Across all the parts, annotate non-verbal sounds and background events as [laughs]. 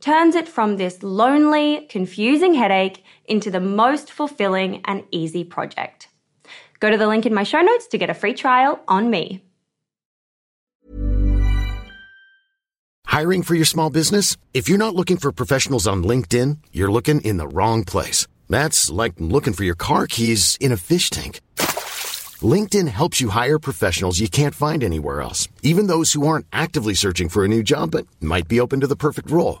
turns it from this lonely, confusing headache into the most fulfilling and easy project. Go to the link in my show notes to get a free trial on me. Hiring for your small business? If you're not looking for professionals on LinkedIn, you're looking in the wrong place. That's like looking for your car keys in a fish tank. LinkedIn helps you hire professionals you can't find anywhere else, even those who aren't actively searching for a new job but might be open to the perfect role.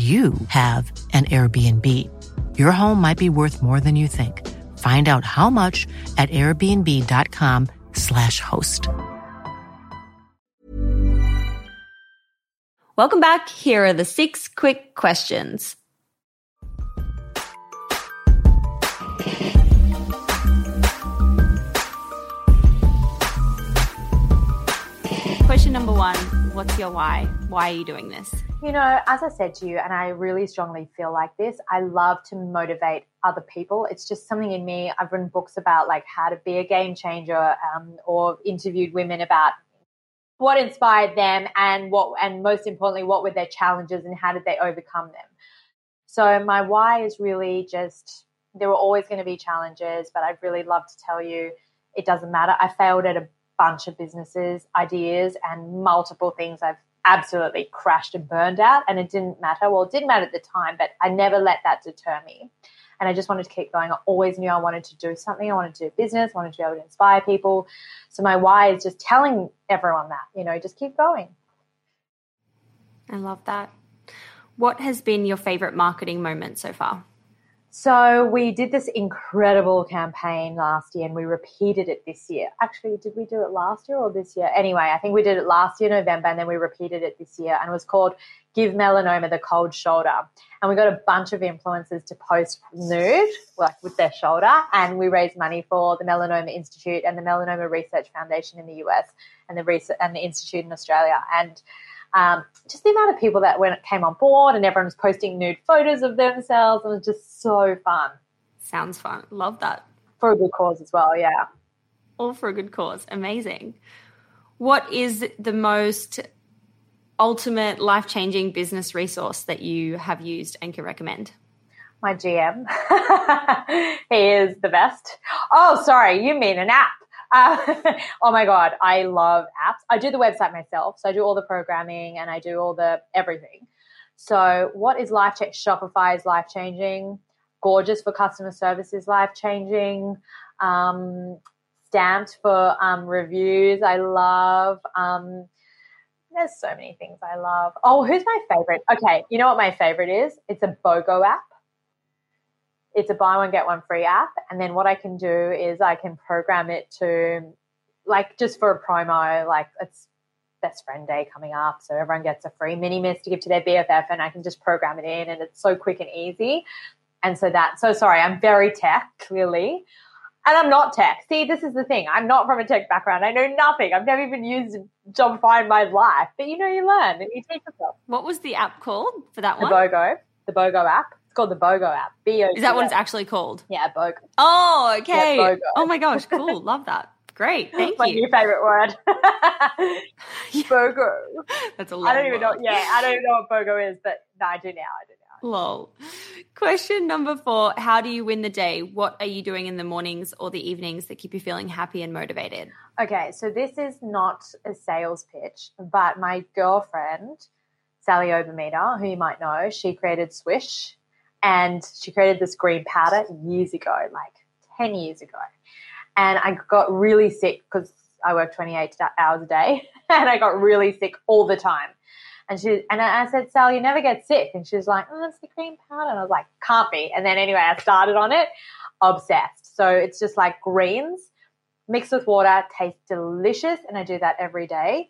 you have an Airbnb. Your home might be worth more than you think. Find out how much at airbnb.com/slash host. Welcome back. Here are the six quick questions. Question number one What's your why? Why are you doing this? You know, as I said to you, and I really strongly feel like this, I love to motivate other people. It's just something in me. I've written books about like how to be a game changer, um, or interviewed women about what inspired them and what, and most importantly, what were their challenges and how did they overcome them. So my why is really just there were always going to be challenges, but I'd really love to tell you it doesn't matter. I failed at a bunch of businesses, ideas, and multiple things I've absolutely crashed and burned out, and it didn't matter. Well, it didn't matter at the time, but I never let that deter me. And I just wanted to keep going. I always knew I wanted to do something. I wanted to do business, I wanted to be able to inspire people. So my why is just telling everyone that, you know, just keep going. I love that. What has been your favorite marketing moment so far? So we did this incredible campaign last year and we repeated it this year. Actually, did we do it last year or this year? Anyway, I think we did it last year, November, and then we repeated it this year. And it was called Give Melanoma the Cold Shoulder. And we got a bunch of influencers to post nude, like with their shoulder. And we raised money for the Melanoma Institute and the Melanoma Research Foundation in the US and the, research, and the Institute in Australia. And um, just the amount of people that when it came on board and everyone was posting nude photos of themselves. And it was just so fun. Sounds fun. Love that. For a good cause as well, yeah. All for a good cause. Amazing. What is the most ultimate life changing business resource that you have used and can recommend? My GM. [laughs] he is the best. Oh, sorry, you mean an app. Uh, [laughs] oh my God, I love apps. I do the website myself. So I do all the programming and I do all the everything. So what is life changing? Shopify is life changing. Gorgias for customer service is life changing. Um, stamped for um, reviews. I love. Um, there's so many things I love. Oh, who's my favorite? Okay, you know what my favorite is? It's a BOGO app it's a buy one get one free app. And then what i can do is i can program it to like just for a promo like it's best friend day coming up so everyone gets a free mini mist to give to their bff and i can just program it in and it's so quick and easy. And so that so sorry i'm very tech clearly. And i'm not tech. See this is the thing. I'm not from a tech background. I know nothing. I've never even used Shopify in my life. But you know you learn and you teach yourself. What was the app called for that one? the one? Bogo. The bogo app it's called the BOGO app. B O. Is that what it's actually called? Yeah, BOGO. Oh, okay. Yeah, oh my gosh, cool. Love that. Great. [laughs] Thank my you. new favorite word. [laughs] BOGO. That's a I don't even know. Yeah, I don't even know what BOGO is, but no, I do now. I do now. Lol. Question number four How do you win the day? What are you doing in the mornings or the evenings that keep you feeling happy and motivated? Okay, so this is not a sales pitch, but my girlfriend, Sally Obermeder, who you might know, she created Swiish and she created this green powder years ago, like 10 years ago. And I got really sick because I work 28 hours a day [laughs] and I got really sick all the time. And she and I said, Sally, you never get sick. And she was like, Oh, it's the green powder. And I was like, can't be. And then anyway, I started on it, obsessed. So it's just like greens mixed with water, tastes delicious. And I do that every day.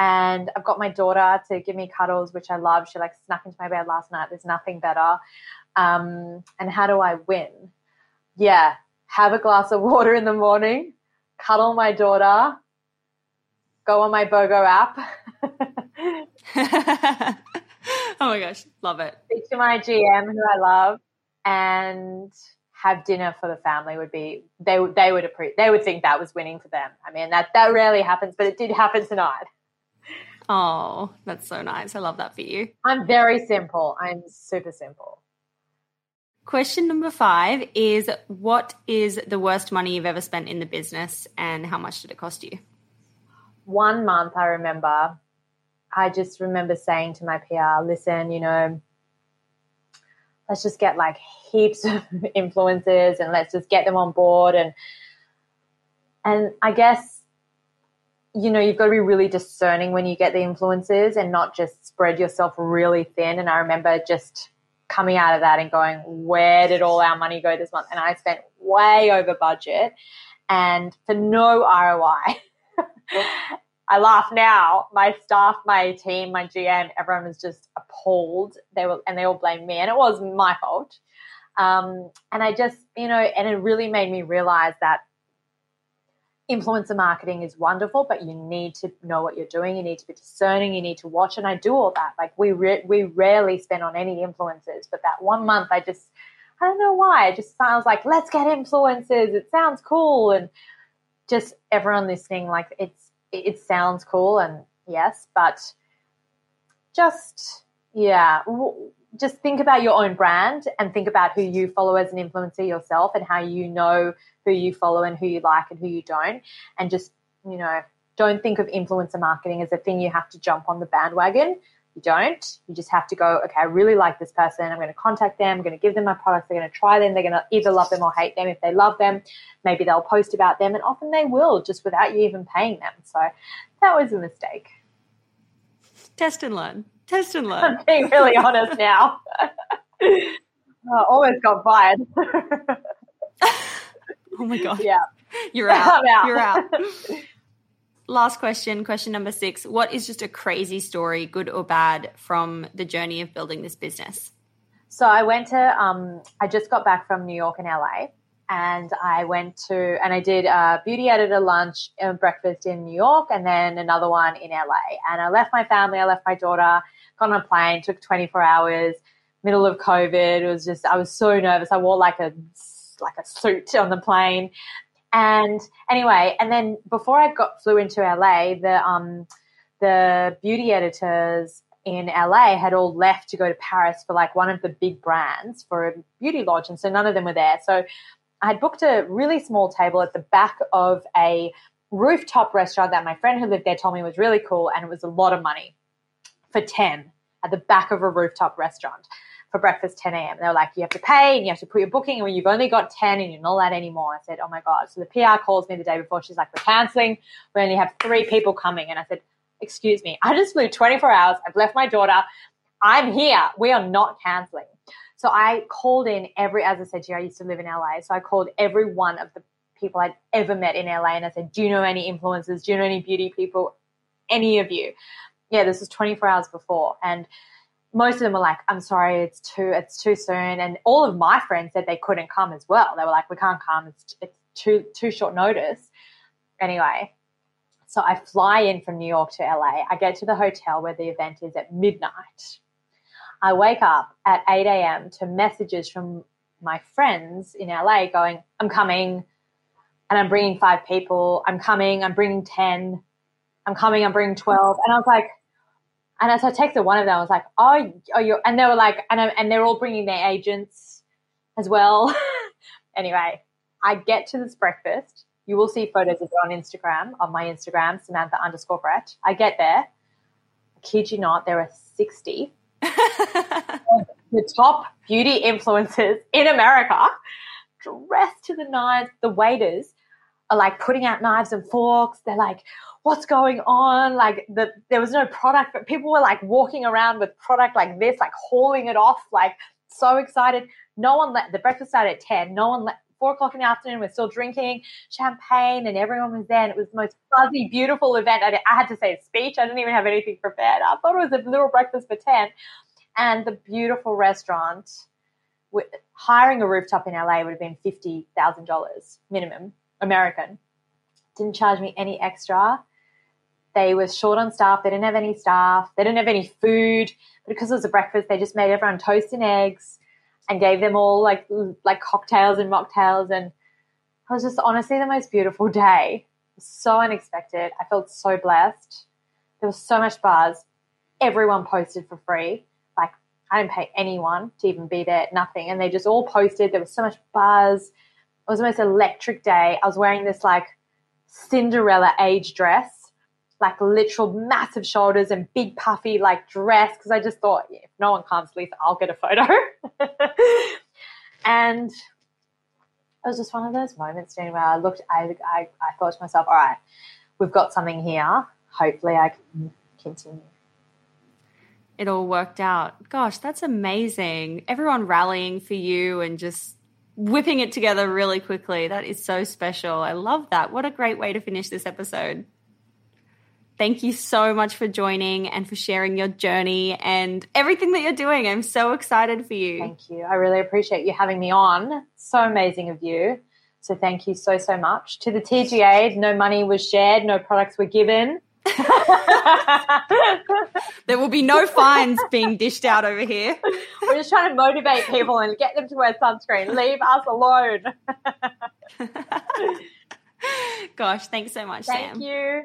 And I've got my daughter to give me cuddles, which I love. She like snuck into my bed last night. There's nothing better. Um, and how do I win? Yeah, have a glass of water in the morning, cuddle my daughter, go on my BOGO app. [laughs] oh my gosh, love it. Speak to my GM who I love and have dinner for the family would be they would they would appreciate they would think that was winning for them. I mean that that rarely happens, but it did happen tonight. Oh, that's so nice. I love that for you. I'm very simple. I'm super simple. Question number five is What is the worst money you've ever spent in the business and how much did it cost you? One month, I remember, I just remember saying to my PR, listen, you know, let's just get like heaps [laughs] of influencers and let's just get them on board. And, and I guess, you know, you've got to be really discerning when you get the influencers and not just spread yourself really thin. And I remember just, coming out of that and going, where did all our money go this month? And I spent way over budget and for no ROI. [laughs] I laugh now. My staff, my team, my GM, everyone was just appalled. They were, and they all blamed me, and it was my fault. Um, and I just, you know, and it really made me realize that influencer marketing is wonderful, but you need to know what you're doing. You need to be discerning. You need to watch. And I do all that. Like we re- we rarely spend on any influencers, but that one month I just I don't know why. It just sounds like let's get influencers. It sounds cool, and just everyone listening, like it's it sounds cool, and yes, but just yeah, just think about your own brand and think about who you follow as an influencer yourself and how you know who you follow and who you like and who you don't. And just, you know, don't think of influencer marketing as a thing you have to jump on the bandwagon. You don't. You just have to go, okay, I really like this person. I'm going to contact them. I'm going to give them my products. They're going to try them. They're going to either love them or hate them. If they love them, maybe they'll post about them. And often they will just without you even paying them. So that was a mistake. Test and learn. Test and learn. I'm being really honest now. [laughs] I almost got fired. [laughs] oh my God. Yeah. You're out. out. You're out. [laughs] Last question, question number six. What is just a crazy story, good or bad, from the journey of building this business? So I went to, um, I just got back from New York and LA, and I went to, and I did a beauty editor lunch and breakfast in New York, and then another one in LA. And I left my family, I left my daughter, got on a plane, took 24 hours, middle of COVID. It was just, I was so nervous. I wore like a like a suit on the plane. And anyway, and then before I got flew into LA, the um the beauty editors in LA had all left to go to Paris for like one of the big brands for a beauty lodge, and so none of them were there. So I had booked a really small table at the back of a rooftop restaurant that my friend who lived there told me was really cool, and it was a lot of money for ten at the back of a rooftop restaurant for breakfast 10 a.m. They were like, you have to pay and you have to put your booking and you've only got 10 and you're not allowed anymore. I said, oh my God. So the PR calls me the day before. She's like, we're canceling. We only have three people coming. And I said, excuse me, I just flew 24 hours. I've left my daughter. I'm here. We are not canceling. So I called in every, as I said to you, I used to live in LA. So I called every one of the people I'd ever met in LA and I said, do you know any influencers? Do you know any beauty people? Any of you? Yeah, this was 24 hours before. And most of them were like, I'm sorry, it's too, it's too soon. And all of my friends said they couldn't come as well. They were like, we can't come. It's, it's too, too short notice. Anyway, so I fly in from New York to LA. I get to the hotel where the event is at midnight. I wake up at 8 a.m. to messages from my friends in LA going, I'm coming and I'm bringing five people. I'm coming. I'm bringing 10. I'm coming. I'm bringing 12. And I was like, and as I texted one of them, I was like, "Oh, oh you," and they were like, and I, and they're all bringing their agents as well. [laughs] anyway, I get to this breakfast. You will see photos of it on Instagram, on my Instagram, Samantha underscore Brett. I get there. I kid you not, there are 60 the top beauty influencers in America, dressed to the nines. The waiters are like putting out knives and forks. They're like, what's going on? Like the, there was no product, but people were like walking around with product like this, like hauling it off, like so excited. No one let the breakfast started at 10. No one let four o'clock in the afternoon. We're still drinking champagne and everyone was there. And it was the most fuzzy, beautiful event. I, I had to say a speech. I didn't even have anything prepared. I thought it was a little breakfast for 10. And the beautiful restaurant, hiring a rooftop in LA would have been $50,000 minimum American. Didn't charge me any extra. They were short on staff. They didn't have any staff. They didn't have any food. But because it was a breakfast, they just made everyone toast and eggs and gave them all like like cocktails and mocktails. And it was just honestly the most beautiful day. So unexpected. I felt so blessed. There was so much buzz. Everyone posted for free. Like I didn't pay anyone to even be there, nothing. And they just all posted. There was so much buzz. It was the most electric day. I was wearing this like Cinderella age dress like literal massive shoulders and big puffy like dress because I just thought yeah, if no one comes, least I'll get a photo. [laughs] and it was just one of those moments where I looked, I, I, I thought to myself, all right, we've got something here. Hopefully I can continue. It all worked out. Gosh, that's amazing. Everyone rallying for you and just whipping it together really quickly. That is so special. I love that. What a great way to finish this episode. Thank you so much for joining and for sharing your journey and everything that you're doing. I'm so excited for you. Thank you. I really appreciate you having me on. So amazing of you. So thank you so, so much. To the TGA, no money was shared, no products were given. [laughs] there will be no fines being dished out over here. [laughs] We're just trying to motivate people and get them to wear sunscreen. Leave us alone. [laughs] Gosh, thanks so much, Thank Sam. you.